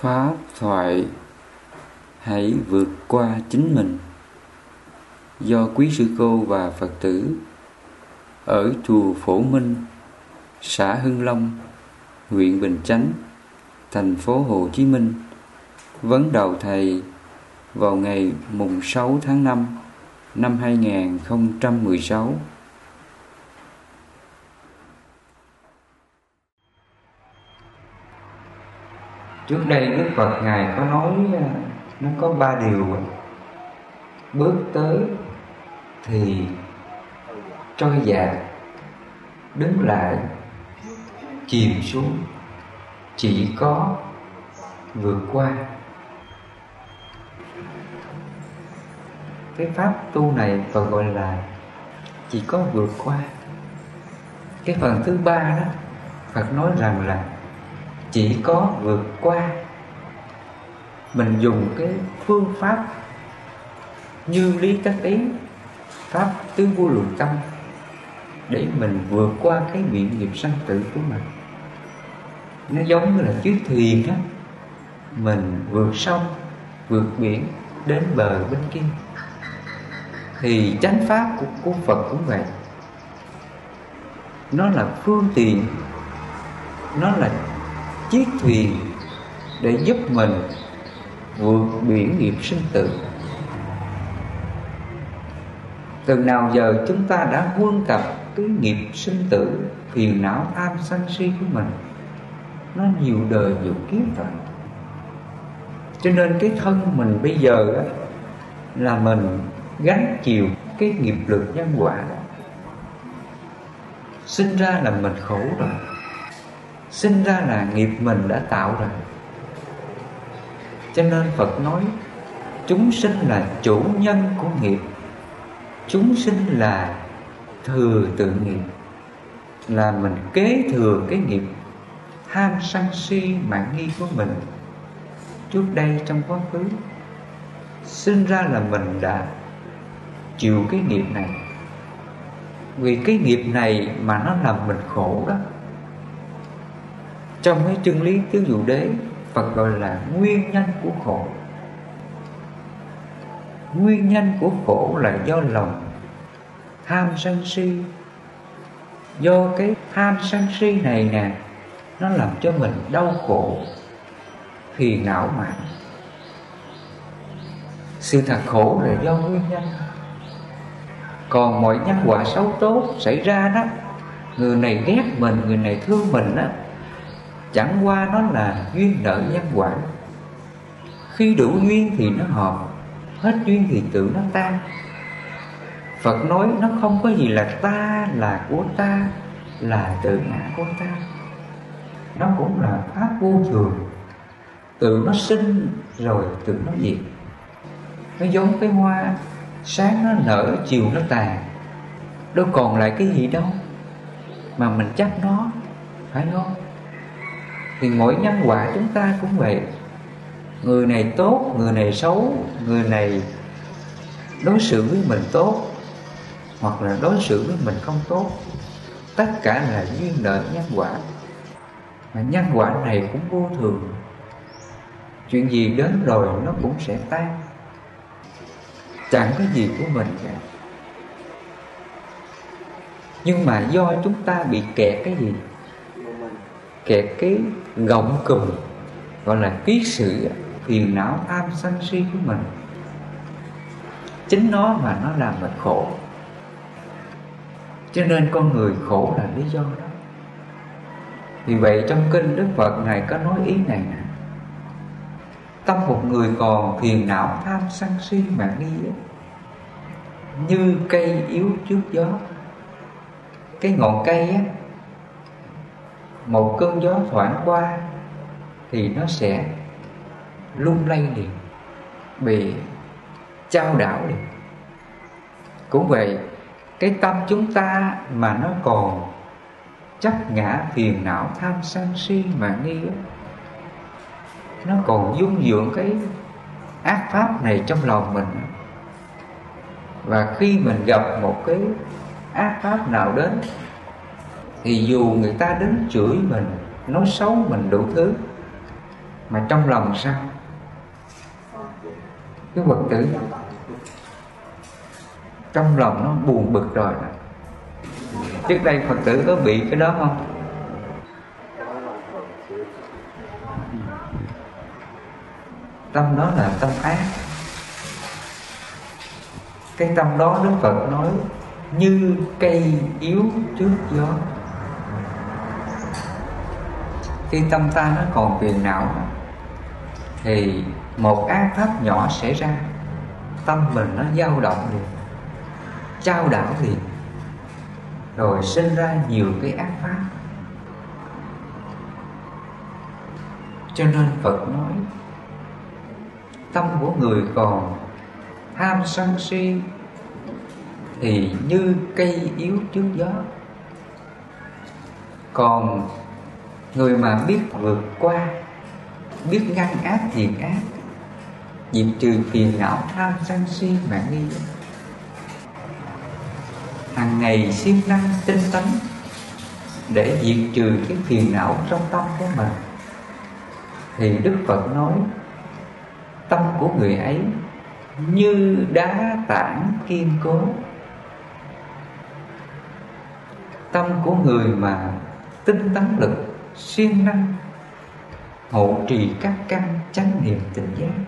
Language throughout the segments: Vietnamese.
Pháp thoại, Hãy vượt qua chính mình. Do quý sư cô và Phật tử Ở chùa Phổ Minh, Xã Hưng Long, huyện Bình Chánh, Thành phố Hồ Chí Minh, Vấn đầu thầy vào ngày mùng 6 tháng 5 năm 2016 Trước đây Đức Phật Ngài có nói à, nó có ba điều. Bước tới thì trôi dạt, Đứng lại, chìm xuống. Chỉ có vượt qua. Cái pháp tu này còn gọi là Chỉ có vượt qua. Cái phần thứ ba đó, Phật nói rằng là chỉ có vượt qua. Mình dùng cái phương pháp như lý tác ý pháp tứ vô lượng tâm để mình vượt qua cái biện nghiệp sanh tử của mình. Nó giống như là chiếc thuyền đó mình vượt sông vượt biển đến bờ bên kia. Thì chánh pháp của, của Phật cũng vậy. Nó là phương tiện nó là chiếc thuyền để giúp mình vượt biển nghiệp sinh tử. Từ nào giờ chúng ta đã quân tập cái nghiệp sinh tử phiền não tham sân si của mình nó nhiều đời nhiều kiếp rồi. Cho nên cái thân mình bây giờ á, là mình gánh chịu cái nghiệp lực nhân quả đó. Sinh ra là mình khổ rồi sinh ra là nghiệp mình đã tạo ra cho nên phật nói, chúng sinh là chủ nhân của nghiệp. Chúng sinh là thừa tự nghiệp. Là mình kế thừa cái nghiệp tham sân si mạng nghi của mình. Trước đây trong quá khứ, sinh ra là mình đã chịu cái nghiệp này. Vì cái nghiệp này mà nó làm mình khổ đó trong cái chân lý tứ dụ đế Phật gọi là nguyên nhân của khổ. Nguyên nhân của khổ là do lòng Tham sân si. Do cái tham sân si này nè Nó làm cho mình đau khổ Phiền não mạn Sự thật khổ là do nguyên nhân. Còn mọi nhân quả xấu tốt xảy ra đó Người này ghét mình, người này thương mình đó Chẳng qua nó là duyên nợ nhân quả. Khi đủ duyên thì nó hợp Hết duyên thì tự nó tan. Phật nói nó không có gì là ta là của ta, Là tự ngã của ta. Nó cũng là pháp vô thường. Tự nó sinh rồi tự nó diệt. Nó giống cái hoa, Sáng nó nở, chiều nó tàn. Đâu còn lại cái gì đâu, Mà mình chấp nó, Phải không? Thì mỗi nhân quả chúng ta cũng vậy. Người này tốt, người này xấu, người này đối xử với mình tốt, hoặc là đối xử với mình không tốt. Tất cả là duyên nợ nhân quả. Mà nhân quả này cũng vô thường. Chuyện gì đến rồi nó cũng sẽ tan. Chẳng có gì của mình cả. Nhưng mà do chúng ta bị kẹt cái gì? Kẹt cái gọng cùm, gọi là ký sự phiền não tham sân si của mình. Chính nó mà nó làm mình khổ. Cho nên con người khổ là lý do đó. Vì vậy trong kinh đức phật ngài có nói ý này nè. Tâm một người còn phiền não tham sân si mà nghi như cây yếu trước gió. Cái ngọn cây á một cơn gió thoảng qua thì nó sẽ lung lay liền, bị trao đảo liền. Cũng vậy, cái tâm chúng ta mà nó còn chấp ngã phiền não tham sân si mà nghi nó còn dung dưỡng cái ác pháp này trong lòng mình. Và khi mình gặp một cái ác pháp nào đến thì dù người ta đến chửi mình, nói xấu mình đủ thứ, mà trong lòng sao? Cái phật tử trong lòng nó buồn bực rồi trước đây phật tử có bị cái đó không? Tâm đó là tâm ác. Cái tâm đó đức phật nói, như cây yếu trước gió khi tâm ta nó còn phiền não, thì một ác pháp nhỏ xảy ra, tâm mình nó dao động liền, trao đảo liền, rồi sinh ra nhiều cái ác pháp. Cho nên phật nói, tâm của người còn tham sân si thì như cây yếu trước gió, còn người mà biết vượt qua, biết ngăn ác thiện ác diệt trừ phiền não tham sân si mạng nghi. Hàng ngày siêng năng tinh tấn để diệt trừ cái phiền não trong tâm của mình, thì đức phật nói, tâm của người ấy như đá tảng kiên cố. Tâm của người mà tinh tấn lực siêng năng hộ trì các căn chánh niệm tỉnh giác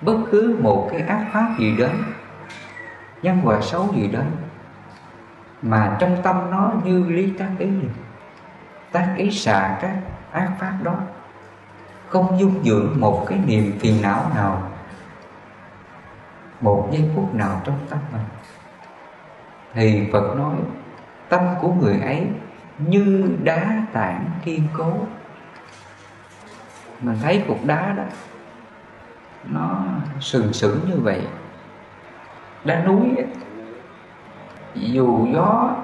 bất cứ một cái ác pháp gì đến, nhân quả xấu gì đến, mà trong tâm nó như lý tác ý tác ý xả các ác pháp đó, không dung dưỡng một cái niềm phiền não nào, một giây phút nào trong tâm mình. Thì Phật nói, tâm của người ấy như đá tảng kiên cố. Mình thấy cục đá đó nó sừng sững như vậy. Đá núi ấy, dù gió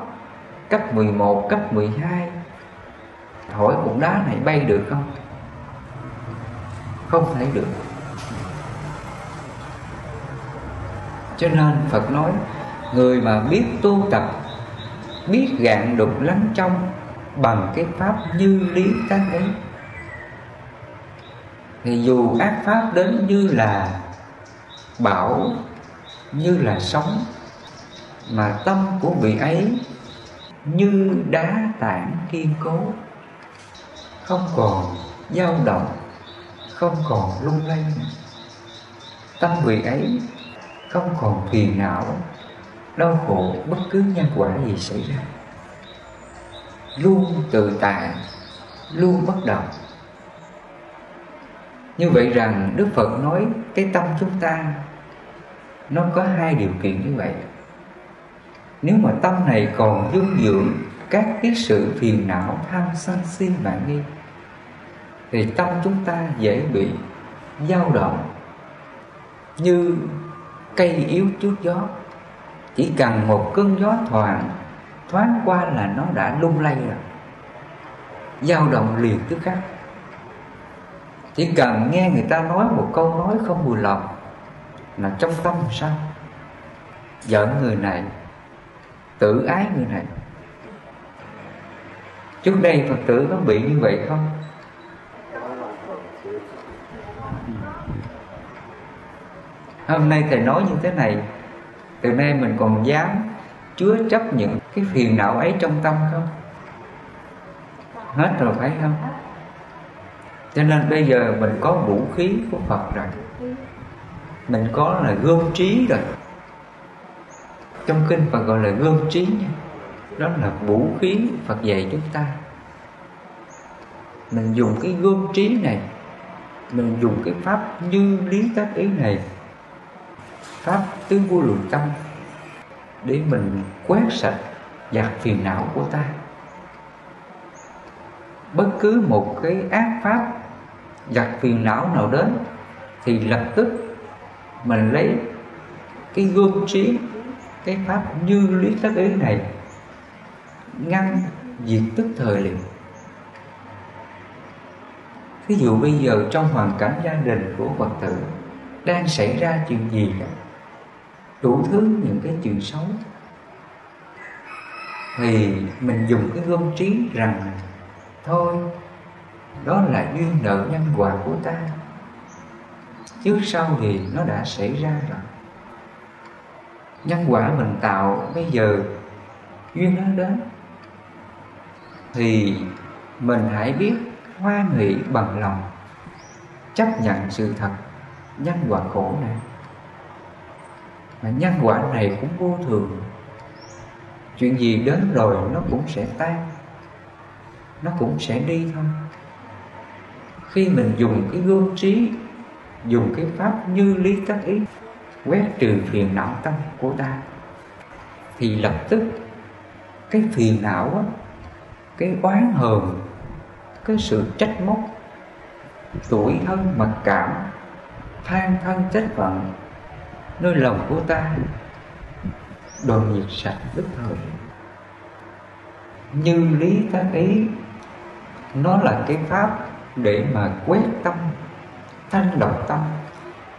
cấp 11, cấp 12 hỏi cục đá này bay được không? Không thể được. Cho nên phật nói người mà biết tu tập biết gạn đục lắng trong bằng cái pháp như lý tác ấy. Thì dù ác pháp đến như là bão như là sóng mà tâm của vị ấy như đá tảng kiên cố, không còn dao động, không còn lung lay. Tâm vị ấy không còn phiền não đau khổ bất cứ nhân quả gì xảy ra. Luôn tự tại luôn bất động. Như vậy rằng đức phật nói cái tâm chúng ta, nó có hai điều kiện như vậy. Nếu mà tâm này còn dung dưỡng các cái sự phiền não, tham sân si mạng nghi, thì tâm chúng ta dễ bị dao động như cây yếu trước gió chỉ cần một cơn gió thoảng, thoáng qua là nó đã lung lay rồi. Dao động liền tức khắc. Chỉ cần nghe người ta nói một câu nói không vui lòng, là trong tâm sao? Giận người này, tự ái người này. Trước đây phật tử có bị như vậy không? Hôm nay thầy nói như thế này từ nay mình còn dám chứa chấp những cái phiền não ấy trong tâm không? Hết rồi, phải không? Cho nên bây giờ mình có vũ khí của phật rồi. Mình có là gương trí rồi. Trong kinh Phật gọi là gương trí nha. Đó là vũ khí Phật dạy chúng ta. Mình dùng cái gương trí này, mình dùng cái pháp như lý tác ý này pháp tứ vô lượng tâm để mình quét sạch giặt phiền não của ta. Bất cứ một cái ác pháp giặt phiền não nào đến, thì lập tức mình lấy cái gương trí, cái pháp như lý tác ý này, ngăn diệt tức thời liền. Ví dụ bây giờ trong hoàn cảnh gia đình của phật tử, đang xảy ra chuyện gì cả đủ thứ những cái chuyện xấu. Thì mình dùng cái gương trí rằng, thôi, đó là duyên nợ nhân quả của ta. Trước sau thì nó đã xảy ra rồi? Nhân quả mình tạo bây giờ, duyên nó đến. Thì mình hãy biết hoan hỷ bằng lòng, chấp nhận sự thật, nhân quả khổ này mà nhân quả này cũng vô thường. Chuyện gì đến rồi nó cũng sẽ tan. Nó cũng sẽ đi thôi. Khi mình dùng cái gương trí dùng cái pháp như lý tác ý quét trừ phiền não tâm của ta thì lập tức cái phiền não á, cái oán hờn cái sự trách móc tuổi thân mặc cảm than thân trách phận nơi lòng của ta đoàn nhiệt sạch tức thời như lý tác ý nó là cái pháp để mà quét tâm thanh lọc tâm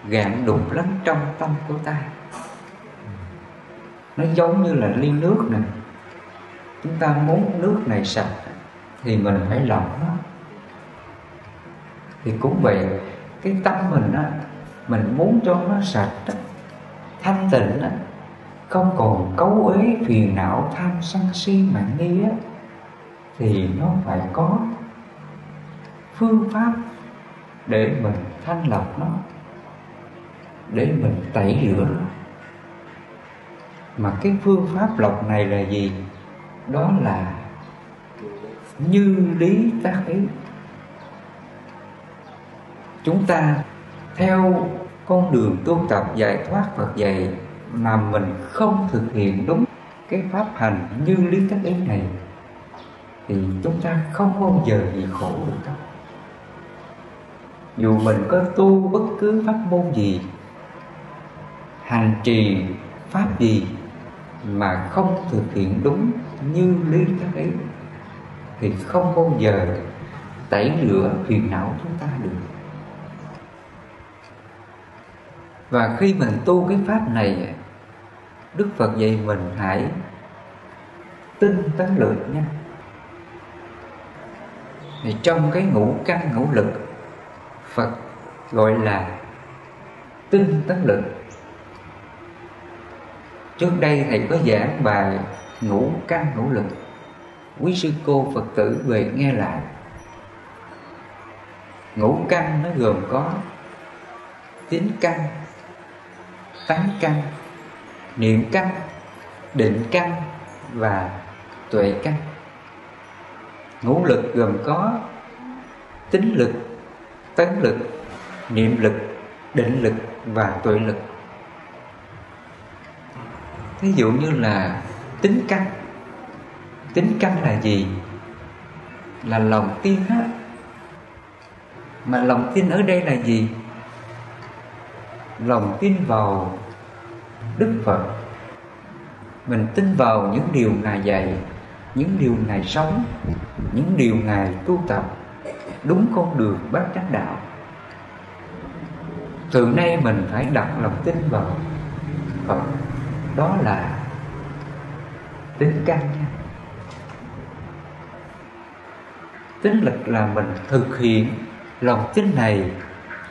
gạn đục lắm trong tâm của ta. Nó giống như là ly nước này chúng ta muốn nước này sạch thì mình phải lọc nó. Thì cũng vậy cái tâm mình á mình muốn cho nó sạch đó, thanh tịnh á, không còn cấu uế phiền não tham sân si mạng nghi á thì nó phải có phương pháp để mình thanh lọc nó để mình tẩy rửa. Nó mà cái phương pháp lọc này là gì? Đó là như lý tác ý. Chúng ta theo con đường tu tập giải thoát Phật dạy mà mình không thực hiện đúng cái pháp hành như lý các ý này, thì chúng ta không bao giờ bị khổ được đâu. Dù mình có tu bất cứ pháp môn gì, hành trì pháp gì mà không thực hiện đúng như lý các ý thì không bao giờ tẩy rửa phiền não chúng ta được. Và khi mình tu cái pháp này, đức phật dạy mình hãy tinh tấn lực nha thì trong cái ngũ căn, ngũ lực, phật gọi là tinh tấn lực trước đây thầy có giảng bài ngũ căn, ngũ lực. Quý sư cô phật tử về nghe lại. Ngũ căn nó gồm có chín căn tánh căn, niệm căn, định căn và tuệ căn. Ngũ lực gồm có tính lực, tấn lực, niệm lực, định lực và tuệ lực. Thí dụ như là tính căn. Tính căn là gì? Là lòng tin á. Mà lòng tin ở đây là gì? Lòng tin vào đức phật. Mình tin vào những điều ngài dạy, những điều ngài sống, những điều ngài tu tập. Đúng con đường bát chánh đạo. Từ nay mình phải đặt lòng tin vào phật. Đó là tính căn nha tính lực là mình thực hiện lòng tin này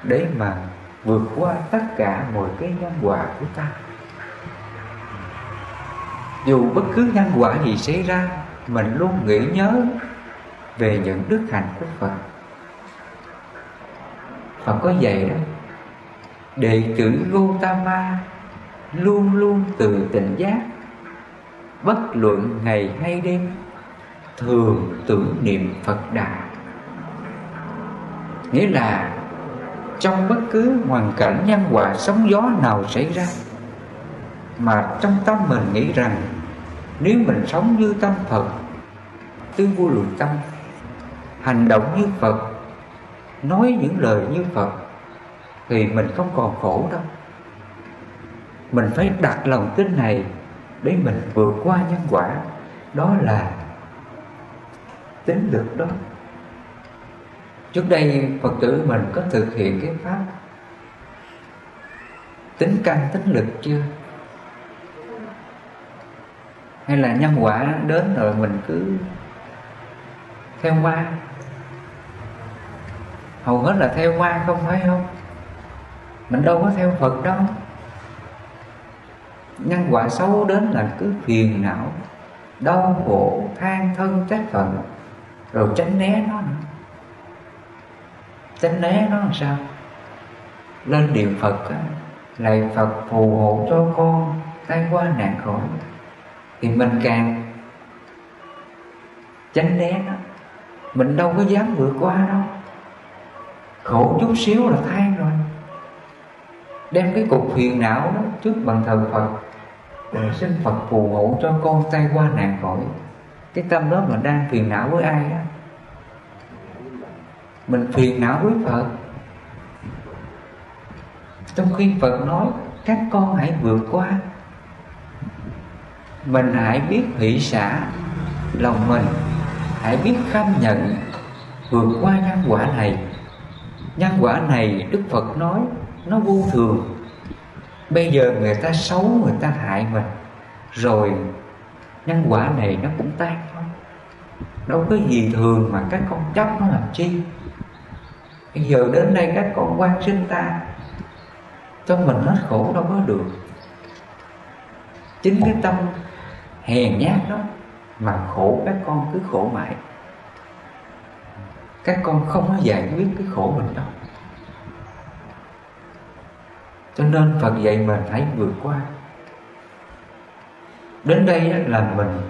để mà vượt qua tất cả mọi cái nhân quả của ta. Dù bất cứ nhân quả gì xảy ra, mình luôn nghĩ nhớ về những đức hạnh của phật. Phật có dạy đó, đệ tử Gotama luôn luôn từ tỉnh giác, bất luận ngày hay đêm, thường tưởng niệm phật đà. Nghĩa là trong bất cứ hoàn cảnh nhân quả, sóng gió nào xảy ra, mà trong tâm mình nghĩ rằng nếu mình sống như tâm Phật tư vô lượng tâm, hành động như Phật, nói những lời như Phật, thì mình không còn khổ đâu. Mình phải đặt lòng tin này để mình vượt qua nhân quả, đó là tính lực đó trước đây phật tử mình có thực hiện cái pháp tính căn tính lực chưa? Hay là nhân quả đến rồi mình cứ theo qua? Hầu hết là theo qua không phải không? Mình đâu có theo phật đâu. Nhân quả xấu đến là cứ phiền não, đau khổ, than thân, trách phận, rồi tránh né nó nữa tránh né nó làm sao? Lên điện phật á, lạy phật phù hộ cho con tai qua nạn khổ. Thì mình càng tránh né nó. Mình đâu có dám vượt qua đâu. Khổ chút xíu là than rồi. Đem cái cục phiền não đó trước bàn thờ phật rồi xin phật phù hộ cho con tay qua nạn khỏi cái tâm đó mà đang phiền não với ai á mình phiền não với phật. Trong khi phật nói, các con hãy vượt qua. Mình hãy biết hỷ xả lòng mình, hãy biết khâm nhận, vượt qua nhân quả này. Nhân quả này đức phật nói, nó vô thường. Bây giờ người ta xấu, người ta hại mình, rồi nhân quả này nó cũng tan thôi. Đâu có gì thường mà các con chấp nó làm chi bây giờ đến đây các con quan sinh ta, cho mình hết khổ đâu có được. Chính cái tâm hèn nhát đó mà khổ các con cứ khổ mãi. Các con không có giải quyết cái khổ mình đâu. Cho nên Phật dạy mình hãy vượt qua. Đến đây là mình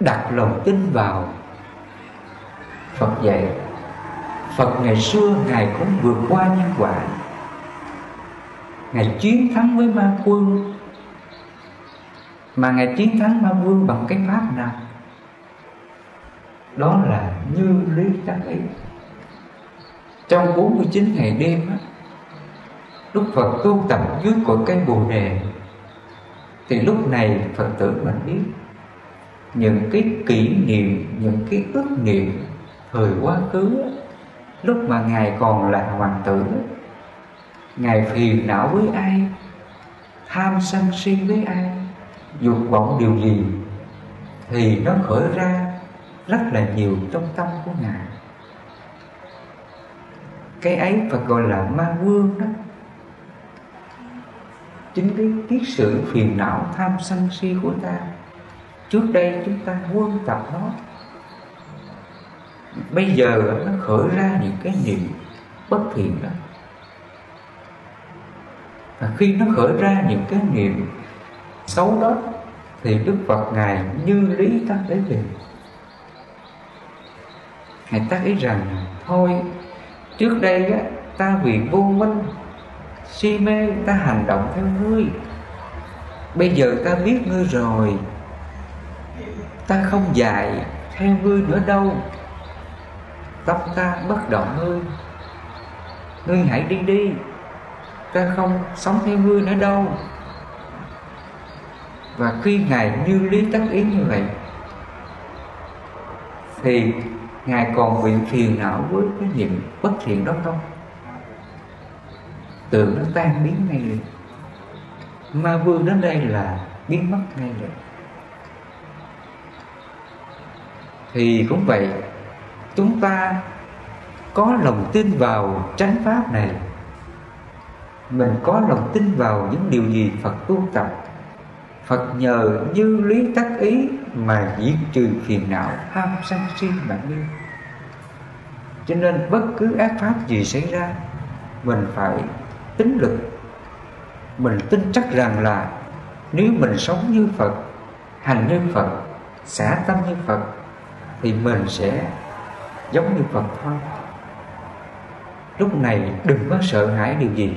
đặt lòng tin vào Phật dạy. Phật ngày xưa Ngài cũng vượt qua nhân quả. Ngài chiến thắng với ma quân. Mà Ngài chiến thắng ma quân bằng cái pháp nào? Đó là như lý tác ý Trong 49 ngày đêm á Đức Phật tu tập dưới cội cây Bồ Đề Thì lúc này Phật tử mình biết Những cái kỷ niệm, những cái ước niệm Thời quá khứ Lúc mà Ngài còn là hoàng tử, Ngài phiền não với ai? Tham sân si với ai? Dục vọng điều gì? Thì nó khởi ra rất là nhiều trong tâm của Ngài. Cái ấy Phật gọi là ma vương đó. Chính cái kiết sự phiền não tham sân si của ta, trước đây chúng ta quân tập nó bây giờ nó khởi ra những cái niệm bất thiện đó. Và khi nó khởi ra những cái niệm xấu đó thì đức phật ngài như lý ta lấy về ngài tác ý rằng thôi trước đây á, ta vì vô minh si mê ta hành động theo ngươi. Bây giờ ta biết ngươi rồi. Ta không dạy theo ngươi nữa đâu tâm ta bất động ngươi. Ngươi hãy đi đi, ta không sống theo ngươi nữa đâu. Và khi ngài như lý tất ý như vậy, thì ngài còn bị phiền não với cái niệm bất thiện đó không? Tưởng nó tan biến ngay liền. Ma vương đến đây là biến mất ngay liền. Thì cũng vậy chúng ta có lòng tin vào chánh pháp này. Mình có lòng tin vào những điều gì Phật tu tập. Phật nhờ như lý tác ý mà diệt trừ phiền não ham sân si bạn như cho nên bất cứ ác pháp gì xảy ra, mình phải tính lực mình tin chắc rằng là nếu mình sống như Phật, hành như Phật, xả tâm như Phật, thì mình sẽ giống như Phật thôi. Lúc này đừng có sợ hãi điều gì.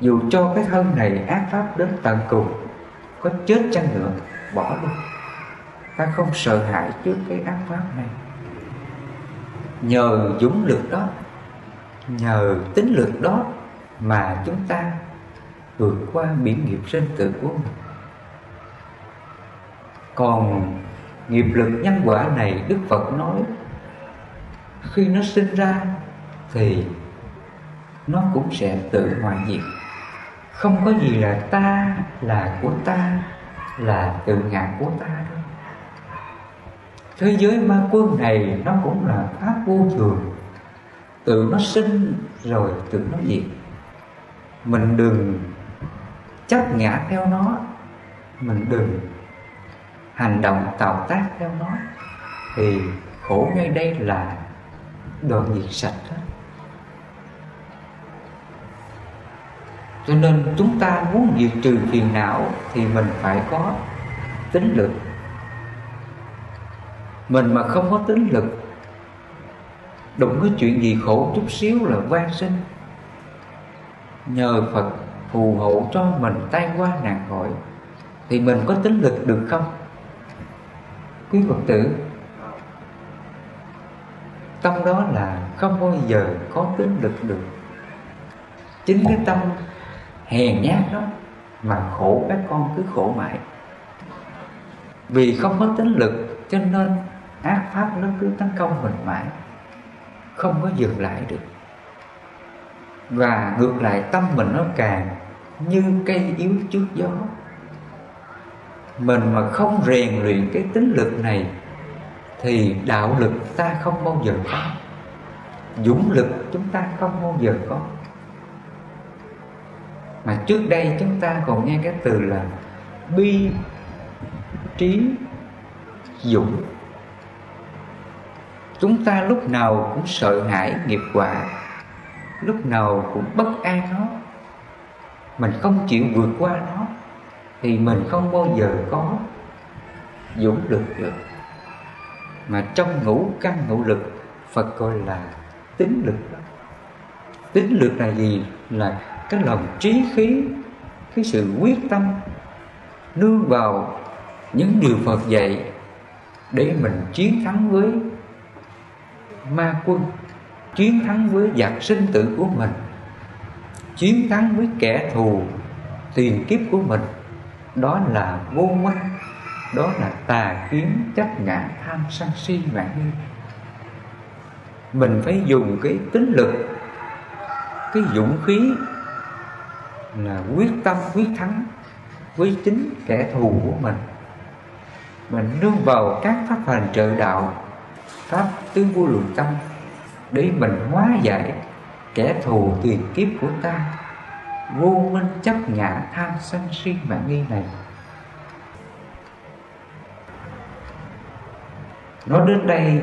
Dù cho cái thân này ác pháp đến tận cùng có chết chăng nữa bỏ đi, ta không sợ hãi trước cái ác pháp này. Nhờ dũng lực đó nhờ tính lực đó mà chúng ta vượt qua biển nghiệp sinh tử của mình. Còn nghiệp lực nhân quả này Đức Phật nói khi nó sinh ra, thì nó cũng sẽ tự hoại diệt. Không có gì là ta là của ta, là tự ngã của ta đâu. Thế giới ma quân này nó cũng là pháp vô thường. Tự nó sinh rồi tự nó diệt. Mình đừng chấp ngã theo nó, mình đừng hành động tạo tác theo nó. Thì khổ ngay đây là đoạn diệt sạch hết cho nên chúng ta muốn diệt trừ phiền não thì mình phải có tính lực. Mình mà không có tính lực, đụng cái chuyện gì khổ chút xíu là van sinh. Nhờ phật phù hộ cho mình tay qua nạn khỏi thì mình có tính lực được không? Quý phật tử tâm đó là không bao giờ có tính lực được. Chính cái tâm hèn nhát đó mà khổ, các con cứ khổ mãi. Vì không có tính lực cho nên ác pháp nó cứ tấn công mình mãi, không có dừng lại được. Và ngược lại, tâm mình nó càng như cây yếu trước gió. Mình mà không rèn luyện cái tính lực này thì đạo lực ta không bao giờ có. Dũng lực chúng ta không bao giờ có. Mà trước đây chúng ta còn nghe cái từ là bi trí dũng. Chúng ta lúc nào cũng sợ hãi, nghiệp quả. Lúc nào cũng bất an nó. Mình không chịu vượt qua nó thì mình không bao giờ có dũng lực được mà trong ngũ căn ngũ lực, Phật gọi là tính lực. Tính lực là gì? Là cái lòng trí khí, cái sự quyết tâm nương vào những điều Phật dạy để mình chiến thắng với ma quân, chiến thắng với giặc sinh tử của mình, chiến thắng với kẻ thù, tiền kiếp của mình. Đó là vô minh đó là tà kiến chấp ngã tham sân si và nghi mình phải dùng cái tính lực, cái dũng khí là quyết tâm, quyết thắng với chính kẻ thù của mình. Mình nương vào các pháp hành trợ đạo, pháp tứ vô lượng tâm để mình hóa giải kẻ thù tiền kiếp của ta. Vô minh chấp ngã tham sân si mạng nghi này. Nói đến đây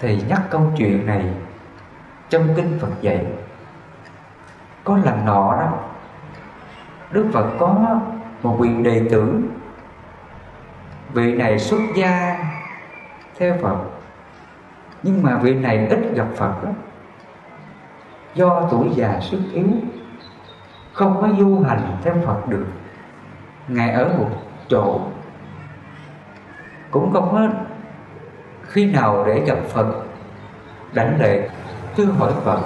thì nhắc câu chuyện này trong kinh Phật dạy. Có lần nọ đó, Đức Phật có một vị đệ tử. Vị này xuất gia theo Phật, nhưng mà vị này ít gặp Phật đó. do tuổi già sức yếu, không có du hành theo Phật được. Ngài ở một chỗ, cũng không có khi nào để gặp Phật? Đảnh lễ, cứ hỏi Phật.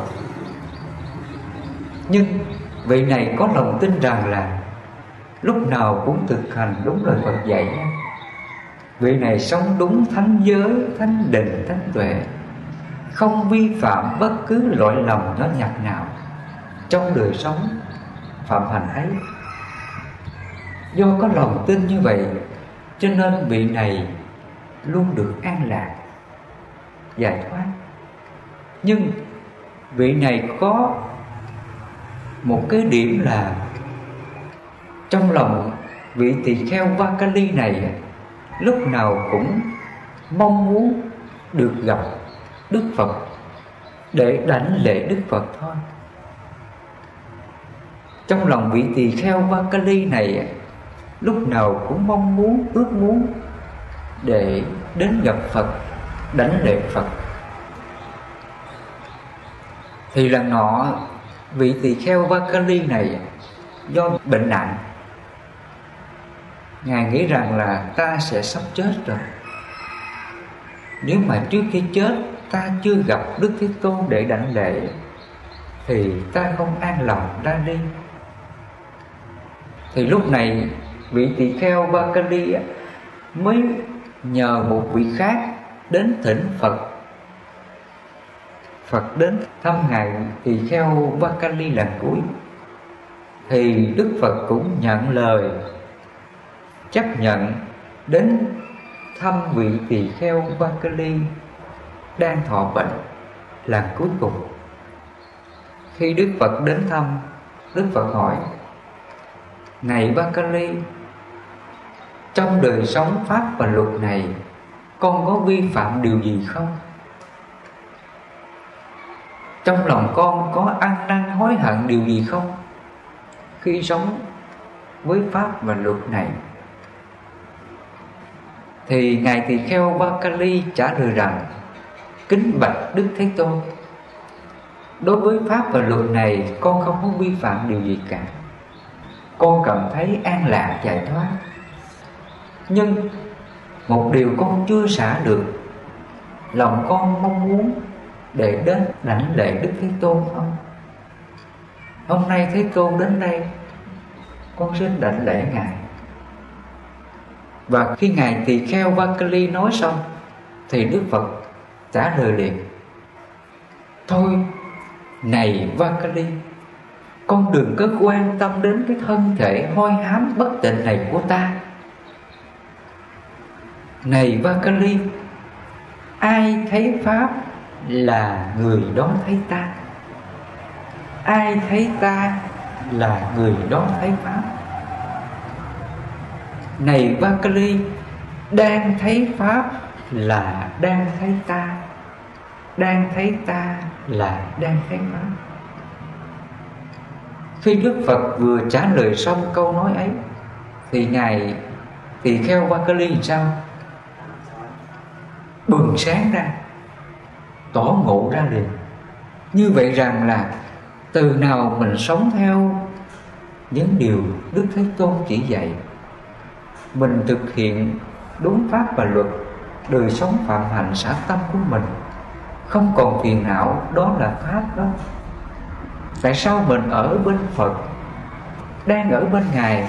Nhưng vị này có lòng tin rằng là lúc nào cũng thực hành đúng lời Phật dạy. Vị này sống đúng thánh giới, thánh định, thánh tuệ, không vi phạm bất cứ lỗi lầm nhỏ nhặt nào trong đời sống, phạm hành ấy. Do có lòng tin như vậy, cho nên vị này luôn được an lạc, giải thoát nhưng vị này có một cái điểm là trong lòng vị tỳ kheo Vakali này lúc nào cũng mong muốn được gặp Đức Phật để đảnh lễ Đức Phật thôi. Trong lòng vị tỳ kheo Vakali này lúc nào cũng mong muốn, ước muốn để đến gặp Phật, đánh lễ Phật. Thì lần nọ vị tỳ kheo Vakali này do bệnh nặng. Ngài nghĩ rằng là ta sẽ sắp chết rồi. Nếu mà trước khi chết ta chưa gặp Đức Thế Tôn để đảnh lễ Thì ta không an lòng ra đi. Thì lúc này vị tỳ kheo Bakali mới nhờ một vị khác đến thỉnh Phật. Phật đến thăm Ngài tỳ kheo Vakali lần cuối, Thì Đức Phật cũng nhận lời, chấp nhận đến thăm vị tỳ kheo Vakali đang thọ bệnh lần cuối cùng. Khi Đức Phật đến thăm, Đức Phật hỏi Này Vakali trong đời sống Pháp và luật này, Con có vi phạm điều gì không? Trong lòng con có ăn năn hối hận điều gì không? Khi sống với Pháp và luật này, Thì Ngài Tỳ Kheo Ba kali trả lời rằng, Kính bạch Đức Thế Tôn, Đối với Pháp và luật này, Con không có vi phạm điều gì cả Con cảm thấy an lạc, giải thoát nhưng Một điều con chưa xả được, Lòng con mong muốn Để đến đảnh lễ Đức Thế Tôn không? Hôm nay Thế Tôn đến đây, Con xin đảnh lễ Ngài. Và khi Ngài tỳ kheo Vakali nói xong, Thì Đức Phật trả lời liền. Thôi, này Vakali Con đừng có quan tâm đến cái thân thể hôi hám bất tịnh này của ta. Này Vakali Ai thấy Pháp là người đó thấy ta? Ai thấy ta là người đó thấy Pháp? Này Vakali Đang thấy Pháp là đang thấy ta? Đang thấy ta là đang thấy Pháp? Khi Đức Phật vừa trả lời xong câu nói ấy, Thì Ngài, Thì kheo Vakali sao? Bừng sáng ra, Tỏ ngộ ra liền. Như vậy rằng là Từ nào mình sống theo Những điều Đức Thế Tôn chỉ dạy, Mình thực hiện đúng pháp và luật, Đời sống phạm hạnh xã tâm của mình, không còn phiền não, đó là pháp đó. Tại sao mình ở bên phật, đang ở bên ngài,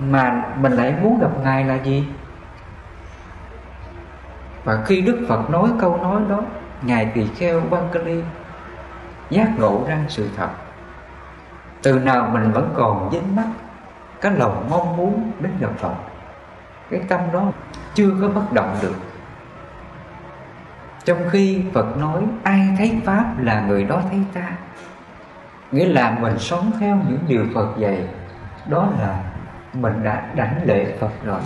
mà mình lại muốn gặp ngài là gì? Và khi đức phật nói câu nói đó, ngài tỳ kheo Bankali giác ngộ ra sự thật. Từ nào mình vẫn còn dính mắt, cái lòng mong muốn đến gặp phật, cái tâm đó chưa có bất động được. Trong khi Phật nói, ai thấy Pháp là người đó thấy ta, Nghĩa là mình sống theo những điều Phật dạy, Đó là mình đã đảnh lễ Phật rồi.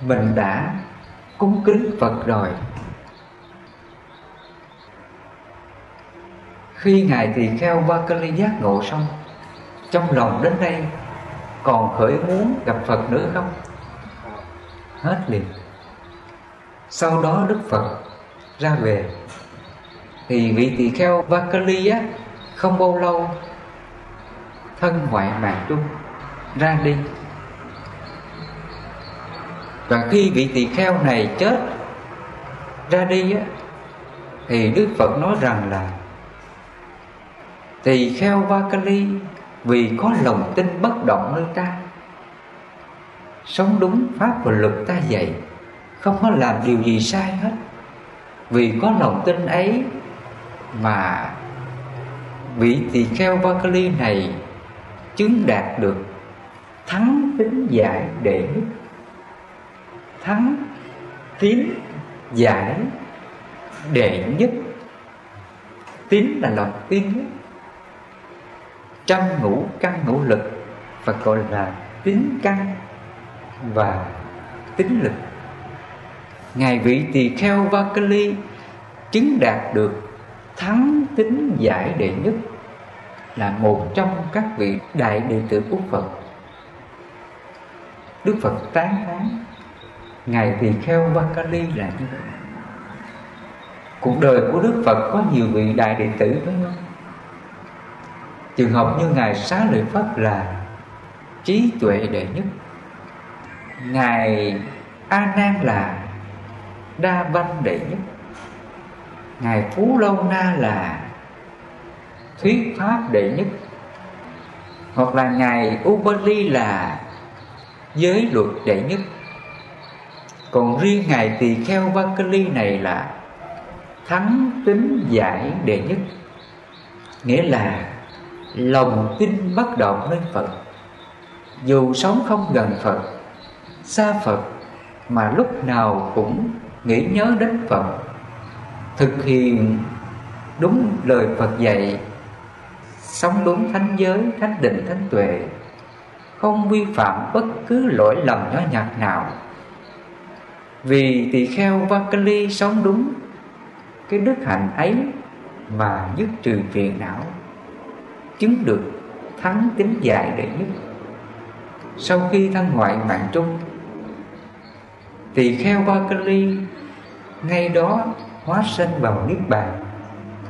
Mình đã cúng kính Phật rồi. Khi Ngài Tỳ Kheo Ba giác ngộ xong, Trong lòng đến đây Còn khởi muốn gặp Phật nữa không? Hết liền sau đó Đức Phật ra về. Thì vị tỳ kheo Vakali á, Không bao lâu, Thân ngoại mạng chung, Ra đi. Và khi vị tỳ kheo này chết Ra đi á, Thì Đức Phật nói rằng là Tỳ kheo Vakali Vì có lòng tin bất động nơi ta, Sống đúng Pháp và luật ta dạy, không có làm điều gì sai hết. Vì có lòng tin ấy mà vị tỳ kheo Bakali này chứng đạt được thắng tính giải đệ nhất thắng, tín, giải, đệ nhất tín là lòng tin nhất trăm ngũ căn ngũ lực và gọi là tín căn và tính lực Ngài vị tỳ kheo Vakali chứng đạt được thắng tính giải, đệ nhất là một trong các vị đại đệ tử của Phật. Đức Phật tán thán Ngài tỳ kheo Vakali là như vậy. Cuộc đời của Đức Phật có nhiều vị đại đệ tử phải không? Trường hợp như Ngài Xá Lợi Phất là trí tuệ đệ nhất Ngài A Nan là đa văn đệ nhất ngài phú lâu na là thuyết pháp đệ nhất hoặc là ngài ubali là giới luật đệ nhất còn riêng ngài tỳ kheo vakali này là thắng tính giải đệ nhất. Nghĩa là lòng tin bất động nơi phật. Dù sống không gần phật, xa phật mà lúc nào cũng nghĩ nhớ đến Phật, thực hiện đúng lời Phật dạy, sống đúng thánh giới, thánh định, thánh tuệ, không vi phạm bất cứ lỗi lầm nhỏ nhặt nào vì tỳ kheo Vakali sống đúng cái đức hạnh ấy mà dứt trừ phiền não, chứng được thắng tính dài đệ nhất. Sau khi thân ngoại mạng trung tỳ kheo Vakali ngay đó hóa sinh vào niết bàn,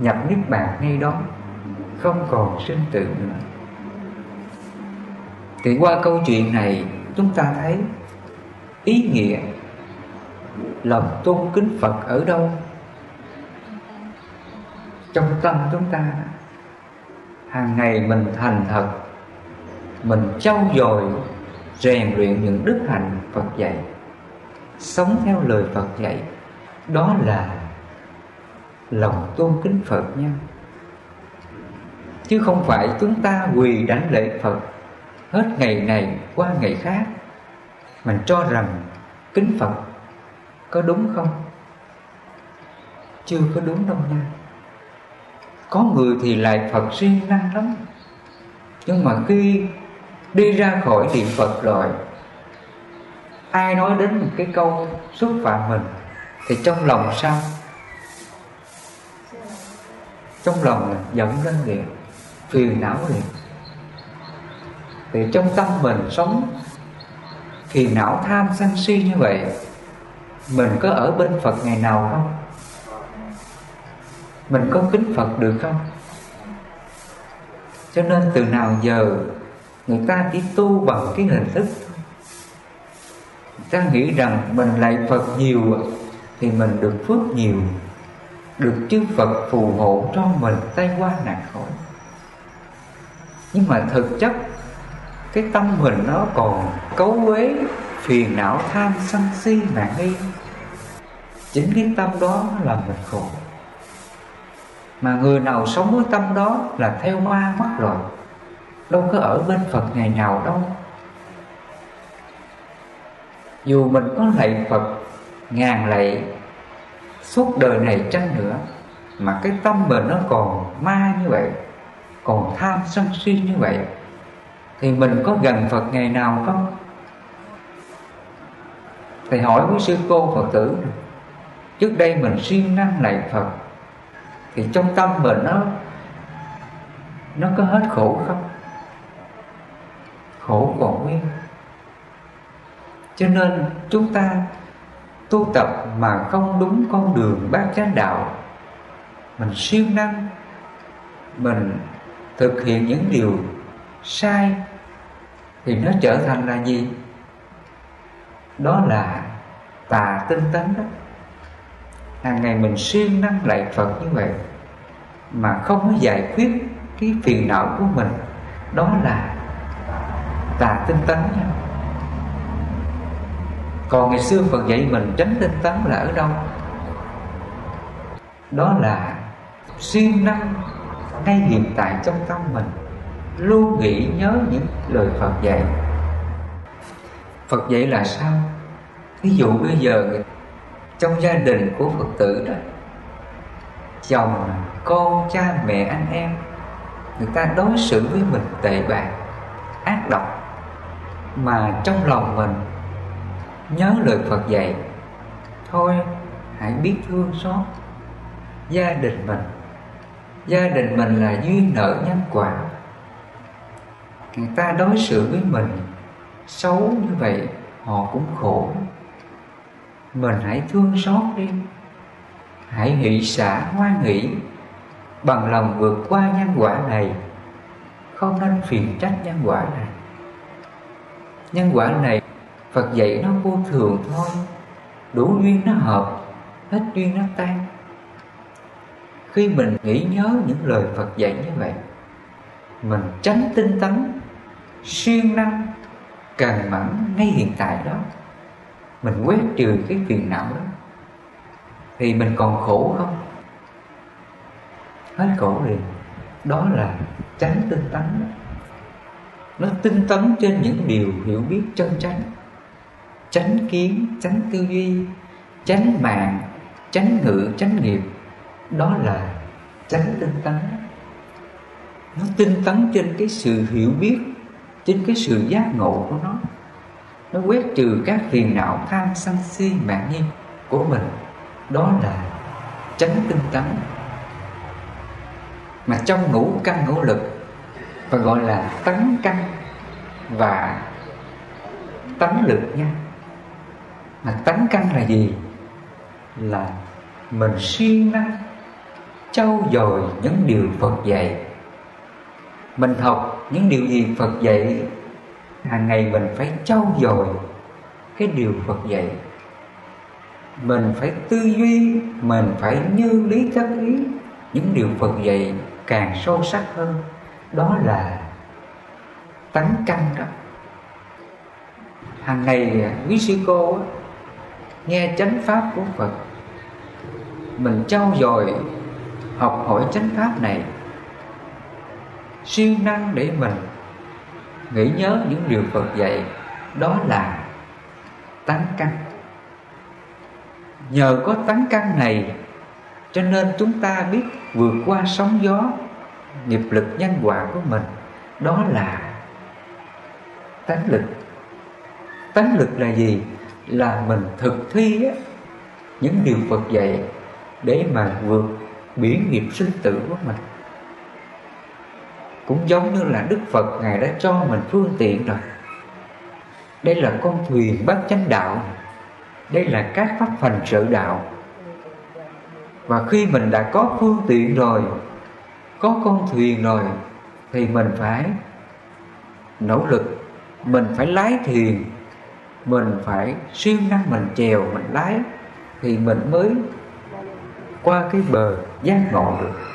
nhập niết bàn ngay đó, không còn sinh tử nữa. Thì qua câu chuyện này, chúng ta thấy ý nghĩa lòng tôn kính Phật ở đâu? Trong tâm chúng ta, hàng ngày mình thành thật, mình trau dồi, rèn luyện những đức hạnh Phật dạy, sống theo lời Phật dạy, đó là lòng tôn kính Phật nha. Chứ không phải chúng ta quỳ đảnh lễ Phật hết ngày này qua ngày khác, mình cho rằng kính Phật có đúng không? Chưa có đúng đâu nha. Có người thì lại Phật siêng năng lắm. Nhưng mà khi đi ra khỏi niệm Phật rồi, ai nói đến một cái câu xúc phạm mình thì trong lòng sao? Trong lòng là giận lên liền, phiền não liền. Thì trong tâm mình sống, phiền não tham sân si như vậy mình có ở bên Phật ngày nào không mình có kính Phật được không cho nên từ nào giờ người ta chỉ tu bằng cái hình thức người ta nghĩ rằng mình lại Phật nhiều à, thì mình được phước nhiều, được chư Phật phù hộ cho mình tay qua nạn khỏi nhưng mà thực chất cái tâm mình nó còn cấu quế phiền não tham sân si mạng nghi. Chính cái tâm đó là mình khổ. Mà người nào sống với tâm đó là theo ma mất rồi, đâu có ở bên phật ngày nào đâu. Dù mình có lạy phật, ngàn lạy, suốt đời này chăng nữa, mà cái tâm mình nó còn ma như vậy, còn tham sân si như vậy, thì mình có gần phật ngày nào không? Thầy hỏi với sư cô phật tử, trước đây mình siêng năng lạy phật, thì trong tâm mình nó nó có hết khổ không? Khổ còn nguyên. Cho nên chúng ta tu tập mà không đúng con đường bát chánh đạo, mình siêng năng, mình thực hiện những điều sai, thì nó trở thành là gì? Đó là tà tinh tấn đó. Hàng ngày mình siêng năng lại phật như vậy, mà không có giải quyết cái phiền não của mình, đó là tà tinh tấn nha. Còn ngày xưa phật dạy mình tránh tinh tấn là ở đâu? Đó là siêng năng ngay hiện tại trong tâm mình, luôn nghĩ nhớ những lời phật dạy. Phật dạy là sao? Ví dụ bây giờ trong gia đình của phật tử đó, chồng, con, cha, mẹ, anh em, người ta đối xử với mình tệ bạc, ác độc, mà trong lòng mình nhớ lời phật dạy, thôi, hãy biết thương xót gia đình mình. Gia đình mình là duyên nợ nhân quả. Người ta đối xử với mình xấu như vậy, họ cũng khổ mình hãy thương xót đi. Hãy hỷ xả hoan hỷ bằng lòng vượt qua nhân quả này. Không nên phiền trách nhân quả này. Nhân quả này, phật dạy nó vô thường thôi. Đủ duyên nó hợp, hết duyên nó tan. Khi mình nghĩ nhớ những lời phật dạy như vậy, mình tránh tinh tấn, siêng năng cần mẫn ngay hiện tại đó mình quét trừ cái phiền não đó. Thì mình còn khổ không? Hết khổ liền đó là tránh tinh tấn nó tinh tấn trên những điều hiểu biết chân chánh. Tránh kiến tránh tư duy tránh mạng tránh ngữ tránh nghiệp. Đó là tránh tinh tấn. Nó tinh tấn trên cái sự hiểu biết, trên cái sự giác ngộ của nó nó quét trừ các phiền não tham sân si mạng nghi của mình. Đó là chánh tinh tấn. Mà trong ngũ căn ngũ lực, và gọi là tấn căn và tấn lực nha. Mà tấn căn là gì? Là mình siêng năng, trau dồi những điều Phật dạy. Mình học những điều gì Phật dạy? Hàng ngày mình phải trau dồi cái điều Phật dạy. Mình phải tư duy, mình phải như lý chất lý những điều Phật dạy càng sâu sắc hơn, đó là tánh căn đó. Hàng ngày à, quý sư cô nghe chánh pháp của Phật, mình trau dồi học hỏi chánh pháp này siêu năng để mình nghĩ nhớ những điều Phật dạy đó là tánh căn. Nhờ có tánh căn này cho nên chúng ta biết vượt qua sóng gió nghiệp lực nhân quả của mình đó là tánh lực. Tánh lực là gì? Là mình thực thi á, những điều Phật dạy để mà vượt biển nghiệp sinh tử của mình cũng giống như là Đức Phật, Ngài đã cho mình phương tiện rồi. Đây là con thuyền bát chánh đạo. Đây là các pháp phần trợ đạo. Và khi mình đã có phương tiện rồi, Có con thuyền rồi, Thì mình phải nỗ lực, Mình phải lái thuyền, Mình phải siêng năng, mình chèo, mình lái, Thì mình mới qua cái bờ giác ngộ được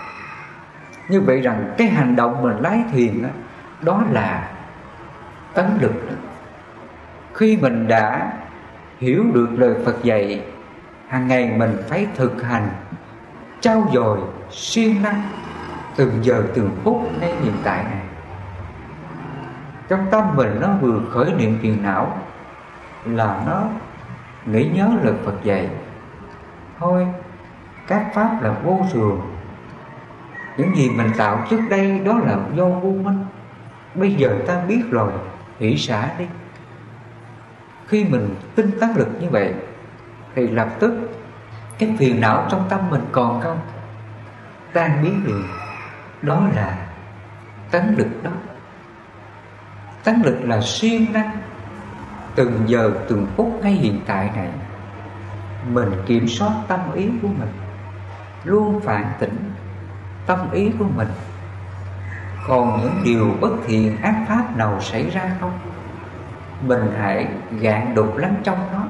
như vậy rằng cái hành động mình lái thuyền đó, đó là tấn lực đó. khi mình đã hiểu được lời Phật dạy hàng ngày mình phải thực hành trao dồi siêng năng từng giờ từng phút ngay hiện tại này trong tâm mình nó vừa khởi niệm phiền não là nó nghĩ nhớ lời Phật dạy thôi các pháp là vô thường những gì mình tạo trước đây đó là do vô minh. Bây giờ ta biết rồi, hỷ xả đi. Khi mình tinh tấn lực như vậy, thì lập tức cái phiền não trong tâm mình còn không? Tan biến liền đó là tấn lực đó. Tấn lực là siêng năng, từng giờ, từng phút ngay hiện tại này. Mình kiểm soát tâm ý của mình, luôn phản tỉnh tâm ý của mình. Còn những điều bất thiện ác pháp nào xảy ra không? Mình hãy gạn đục lắm trong nó,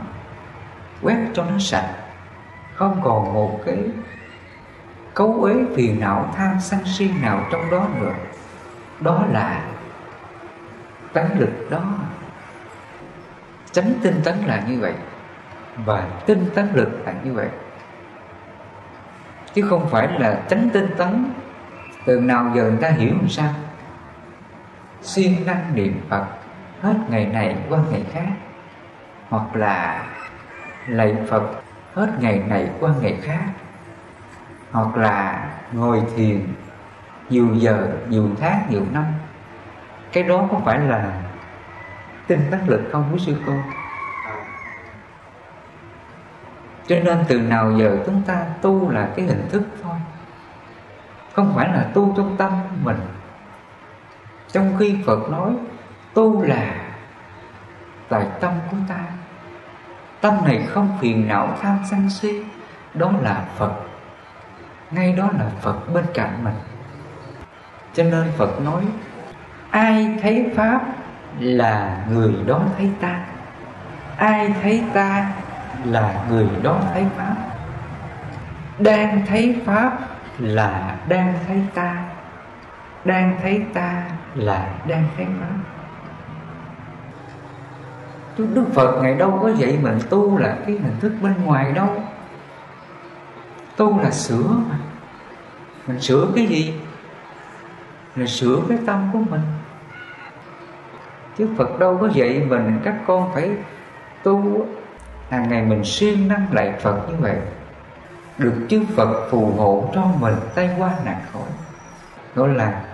quét cho nó sạch. Không còn một cái cấu uế phiền não, tham sân si nào trong đó nữa. Đó là tánh lực đó. Chánh tinh tấn là như vậy và tinh tấn lực là như vậy chứ không phải là tránh tinh tấn. Từ nào giờ người ta hiểu sao? Siêng năng niệm phật hết ngày này qua ngày khác, hoặc là lạy phật hết ngày này qua ngày khác, hoặc là ngồi thiền nhiều giờ, nhiều tháng, nhiều năm. Cái đó có phải là tinh tấn lực không quý sư cô? Cho nên từ nào giờ chúng ta tu là cái hình thức thôi. Không phải là tu trong tâm mình. Trong khi phật nói, tu là tại tâm của ta. Tâm này không phiền não tham sân si, đó là phật. Ngay đó là phật bên cạnh mình. Cho nên phật nói, ai thấy pháp là người đó thấy ta. Ai thấy ta là người đó thấy pháp. Đang thấy pháp là đang thấy ta. Đang thấy ta là đang thấy pháp. Chứ Đức Phật ngày đâu có vậy mình tu là cái hình thức bên ngoài đâu. Tu là sửa mà. Mình sửa cái gì? mình sửa cái tâm của mình. Chứ Phật đâu có vậy mình, các con phải tu hàng ngày mình siêng năng lại Phật như vậy, được chư Phật phù hộ cho mình tay qua nạn khỏi gọi là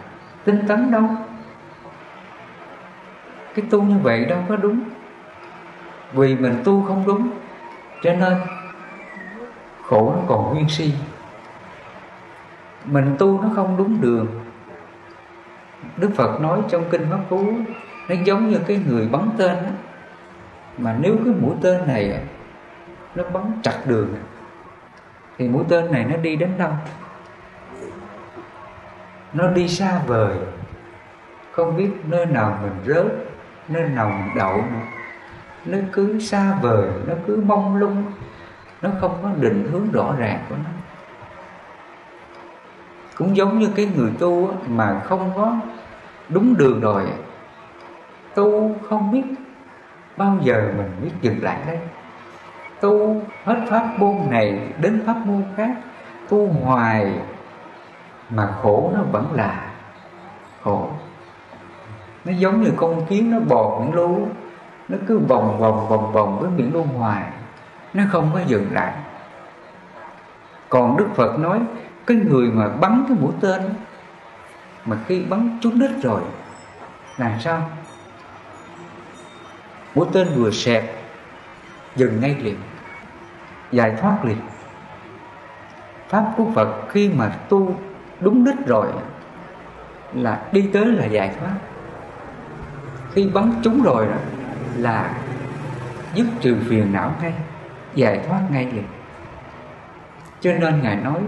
tinh tấn đâu? Cái tu như vậy đâu có đúng. Vì mình tu không đúng, cho nên khổ nó còn nguyên si. Mình tu nó không đúng đường. Đức Phật nói trong kinh Pháp Cú, nó giống như cái người bắn tên đó mà nếu cái mũi tên này nó bắn chặt đường thì mũi tên này nó đi đến đâu? Nó đi xa vời. Không biết nơi nào mình rớt, nơi nào mình đậu nữa. Nó cứ xa vời, nó cứ mong lung, nó không có định hướng rõ ràng của nó. Cũng giống như cái người tu mà không có đúng đường rồi. Tu không biết bao giờ mình mới dừng lại đây? Tu hết pháp môn này đến pháp môn khác, tu hoài mà khổ nó vẫn là khổ. Nó giống như con kiến nó bò miệng lu, nó cứ vòng vòng vòng vòng với miệng lu hoài, nó không có dừng lại. Còn đức phật nói, cái người mà bắn cái mũi tên mà khi bắn trúng đích rồi làm sao? Mũi tên vừa sẹt dừng ngay liền. Giải thoát liền. Pháp của phật khi mà tu đúng đích rồi là đi tới là giải thoát. Khi bắn trúng rồi đó là dứt trừ phiền não ngay, giải thoát ngay liền. Cho nên ngài nói,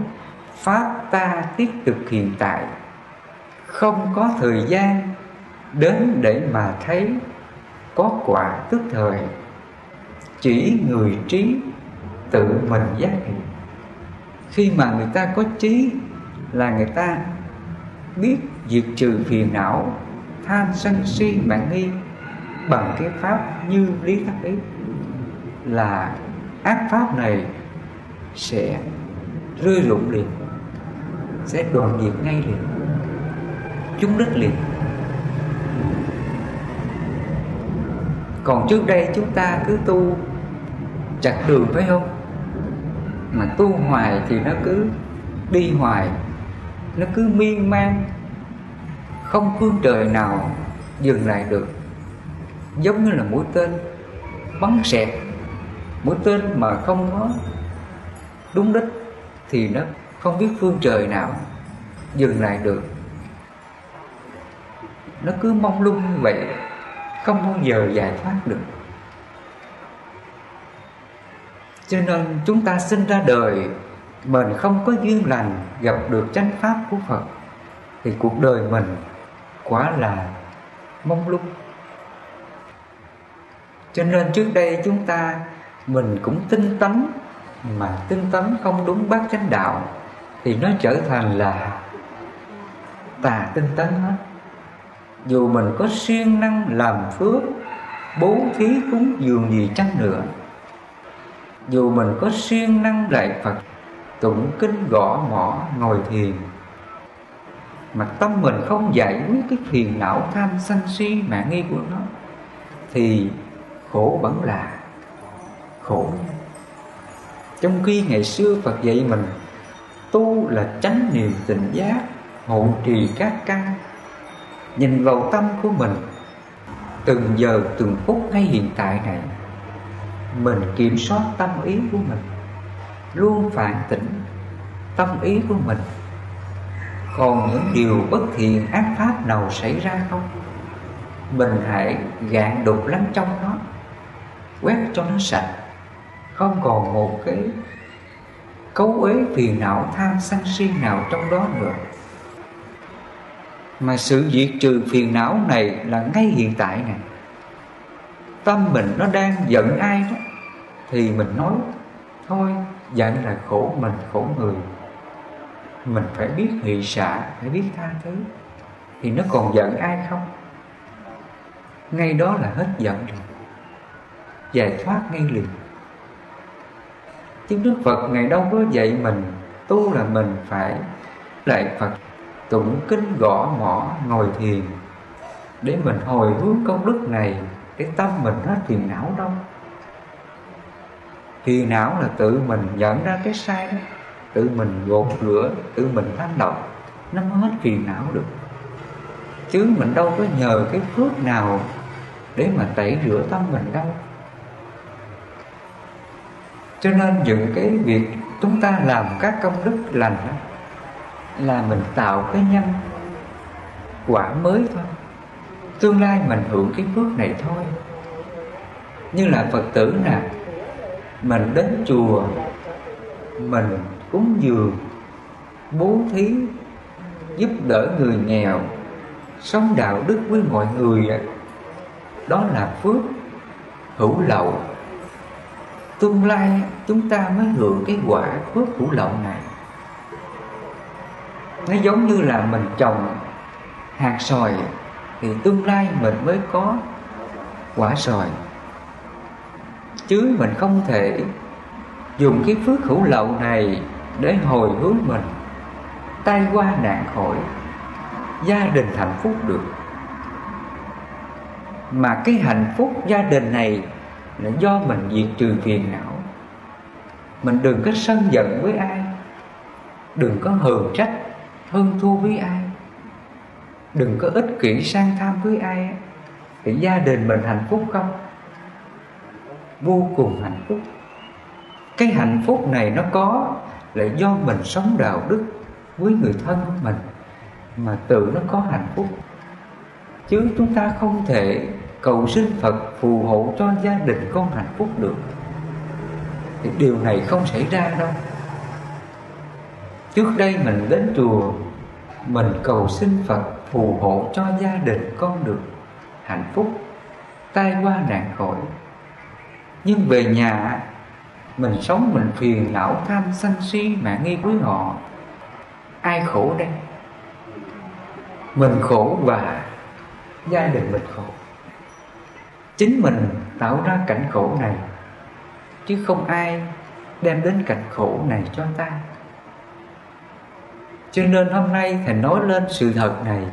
pháp ta tiếp tục hiện tại, không có thời gian đến để mà thấy có quả tức thời. Chỉ người trí tự mình giác ngộ. Khi mà người ta có trí là người ta biết diệt trừ phiền não, tham sân si mạng nghi bằng cái pháp như lý tác ý là ác pháp này sẽ rơi rụng liền, sẽ đoàn diệt ngay liền, chúng đất liền. Còn trước đây chúng ta cứ tu chặt đường phải không? Mà tu hoài thì nó cứ đi hoài, nó cứ miên man, không phương trời nào dừng lại được. Giống như là mũi tên bắn sẹt mũi tên mà không có đúng đích thì nó không biết phương trời nào dừng lại được. Nó cứ mong lung như vậy không bao giờ giải thoát được. Cho nên chúng ta sinh ra đời, mình không có duyên lành gặp được chánh pháp của Phật, thì cuộc đời mình quả là mong lung. Cho nên trước đây chúng ta, mình cũng tinh tấn, mà tinh tấn không đúng bát chánh đạo, thì nó trở thành là tà tinh tấn hết dù mình có siêng năng làm phước, bố thí cúng dường gì chăng nữa. Dù mình có siêng năng lại Phật, tụng kinh gõ mỏ ngồi thiền. Mà tâm mình không giải quyết cái phiền não tham sân si mạn nghi của nó, thì khổ vẫn là khổ. Trong khi ngày xưa Phật dạy mình, tu là tránh niềm tình giác, hộ trì các căn nhìn vào tâm của mình, từng giờ từng phút ngay hiện tại này, mình kiểm soát tâm ý của mình, luôn phản tỉnh tâm ý của mình. Còn những điều bất thiện ác pháp nào xảy ra không? Mình hãy gạn đục lắm trong nó, quét cho nó sạch, không còn một cái cấu uế phiền não tham sân si nào trong đó nữa mà sự diệt trừ phiền não này là ngay hiện tại này tâm mình nó đang giận ai đó, thì mình nói, thôi giận là khổ mình, khổ người. Mình phải biết hỷ xả, phải biết tha thứ. Thì nó còn giận ai không? Ngay đó là hết giận rồi. Giải thoát ngay liền. Chứ Đức Phật ngày đâu có dạy mình Tu là mình phải, lại Phật tụng kinh gõ mỏ ngồi thiền. Để mình hồi hướng công đức này Để tâm mình hết phiền não đâu? Phiền não là tự mình nhận ra cái sai đó. Tự mình gột rửa tự mình thanh lọc. Nó mới hết phiền não được. Chứ mình đâu có nhờ cái phước nào để mà tẩy rửa tâm mình đâu. Cho nên những cái việc chúng ta làm các công đức lành đó, là mình tạo cái nhân quả mới thôi. Tương lai mình hưởng cái phước này thôi. Như là phật tử nè, mình đến chùa, mình cúng dường, bố thí, giúp đỡ người nghèo, sống đạo đức với mọi người đó là phước hữu lậu. Tương lai chúng ta mới hưởng cái quả phước hữu lậu này nó giống như là mình trồng hạt sòi thì tương lai mình mới có quả sòi chứ mình không thể dùng cái phước hữu lậu này để hồi hướng mình tai qua nạn khỏi gia đình hạnh phúc được. Mà cái hạnh phúc gia đình này là do mình diệt trừ phiền não. Mình đừng có sân giận với ai, đừng có hờn trách hơn thua với ai, đừng có ích kỷ sang tham với ai thì gia đình mình hạnh phúc không? Vô cùng hạnh phúc. Cái hạnh phúc này nó có là do mình sống đạo đức với người thân của mình, mà tự nó có hạnh phúc. Chứ chúng ta không thể cầu xin Phật phù hộ cho gia đình con hạnh phúc được. Thì điều này không xảy ra đâu trước đây mình đến chùa, mình cầu xin Phật phù hộ cho gia đình con được hạnh phúc, tai qua nạn khỏi. Nhưng về nhà, mình sống mình phiền não tham sân si mà nghi với họ. Ai khổ đây? Mình khổ và gia đình mình khổ. Chính mình tạo ra cảnh khổ này, chứ không ai đem đến cảnh khổ này cho ta cho nên hôm nay thầy nói lên sự thật này.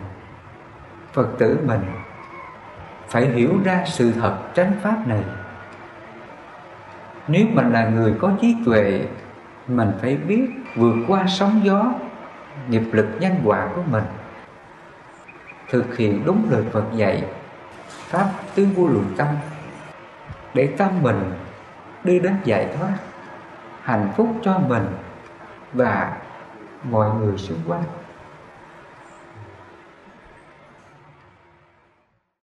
Phật tử mình phải hiểu ra sự thật chánh pháp này. Nếu mình là người có trí tuệ, mình phải biết vượt qua sóng gió, nghiệp lực nhân quả của mình. Thực hiện đúng lời Phật dạy, pháp tứ vô lượng tâm, để tâm mình đi đến giải thoát, hạnh phúc cho mình và mọi người xung quanh.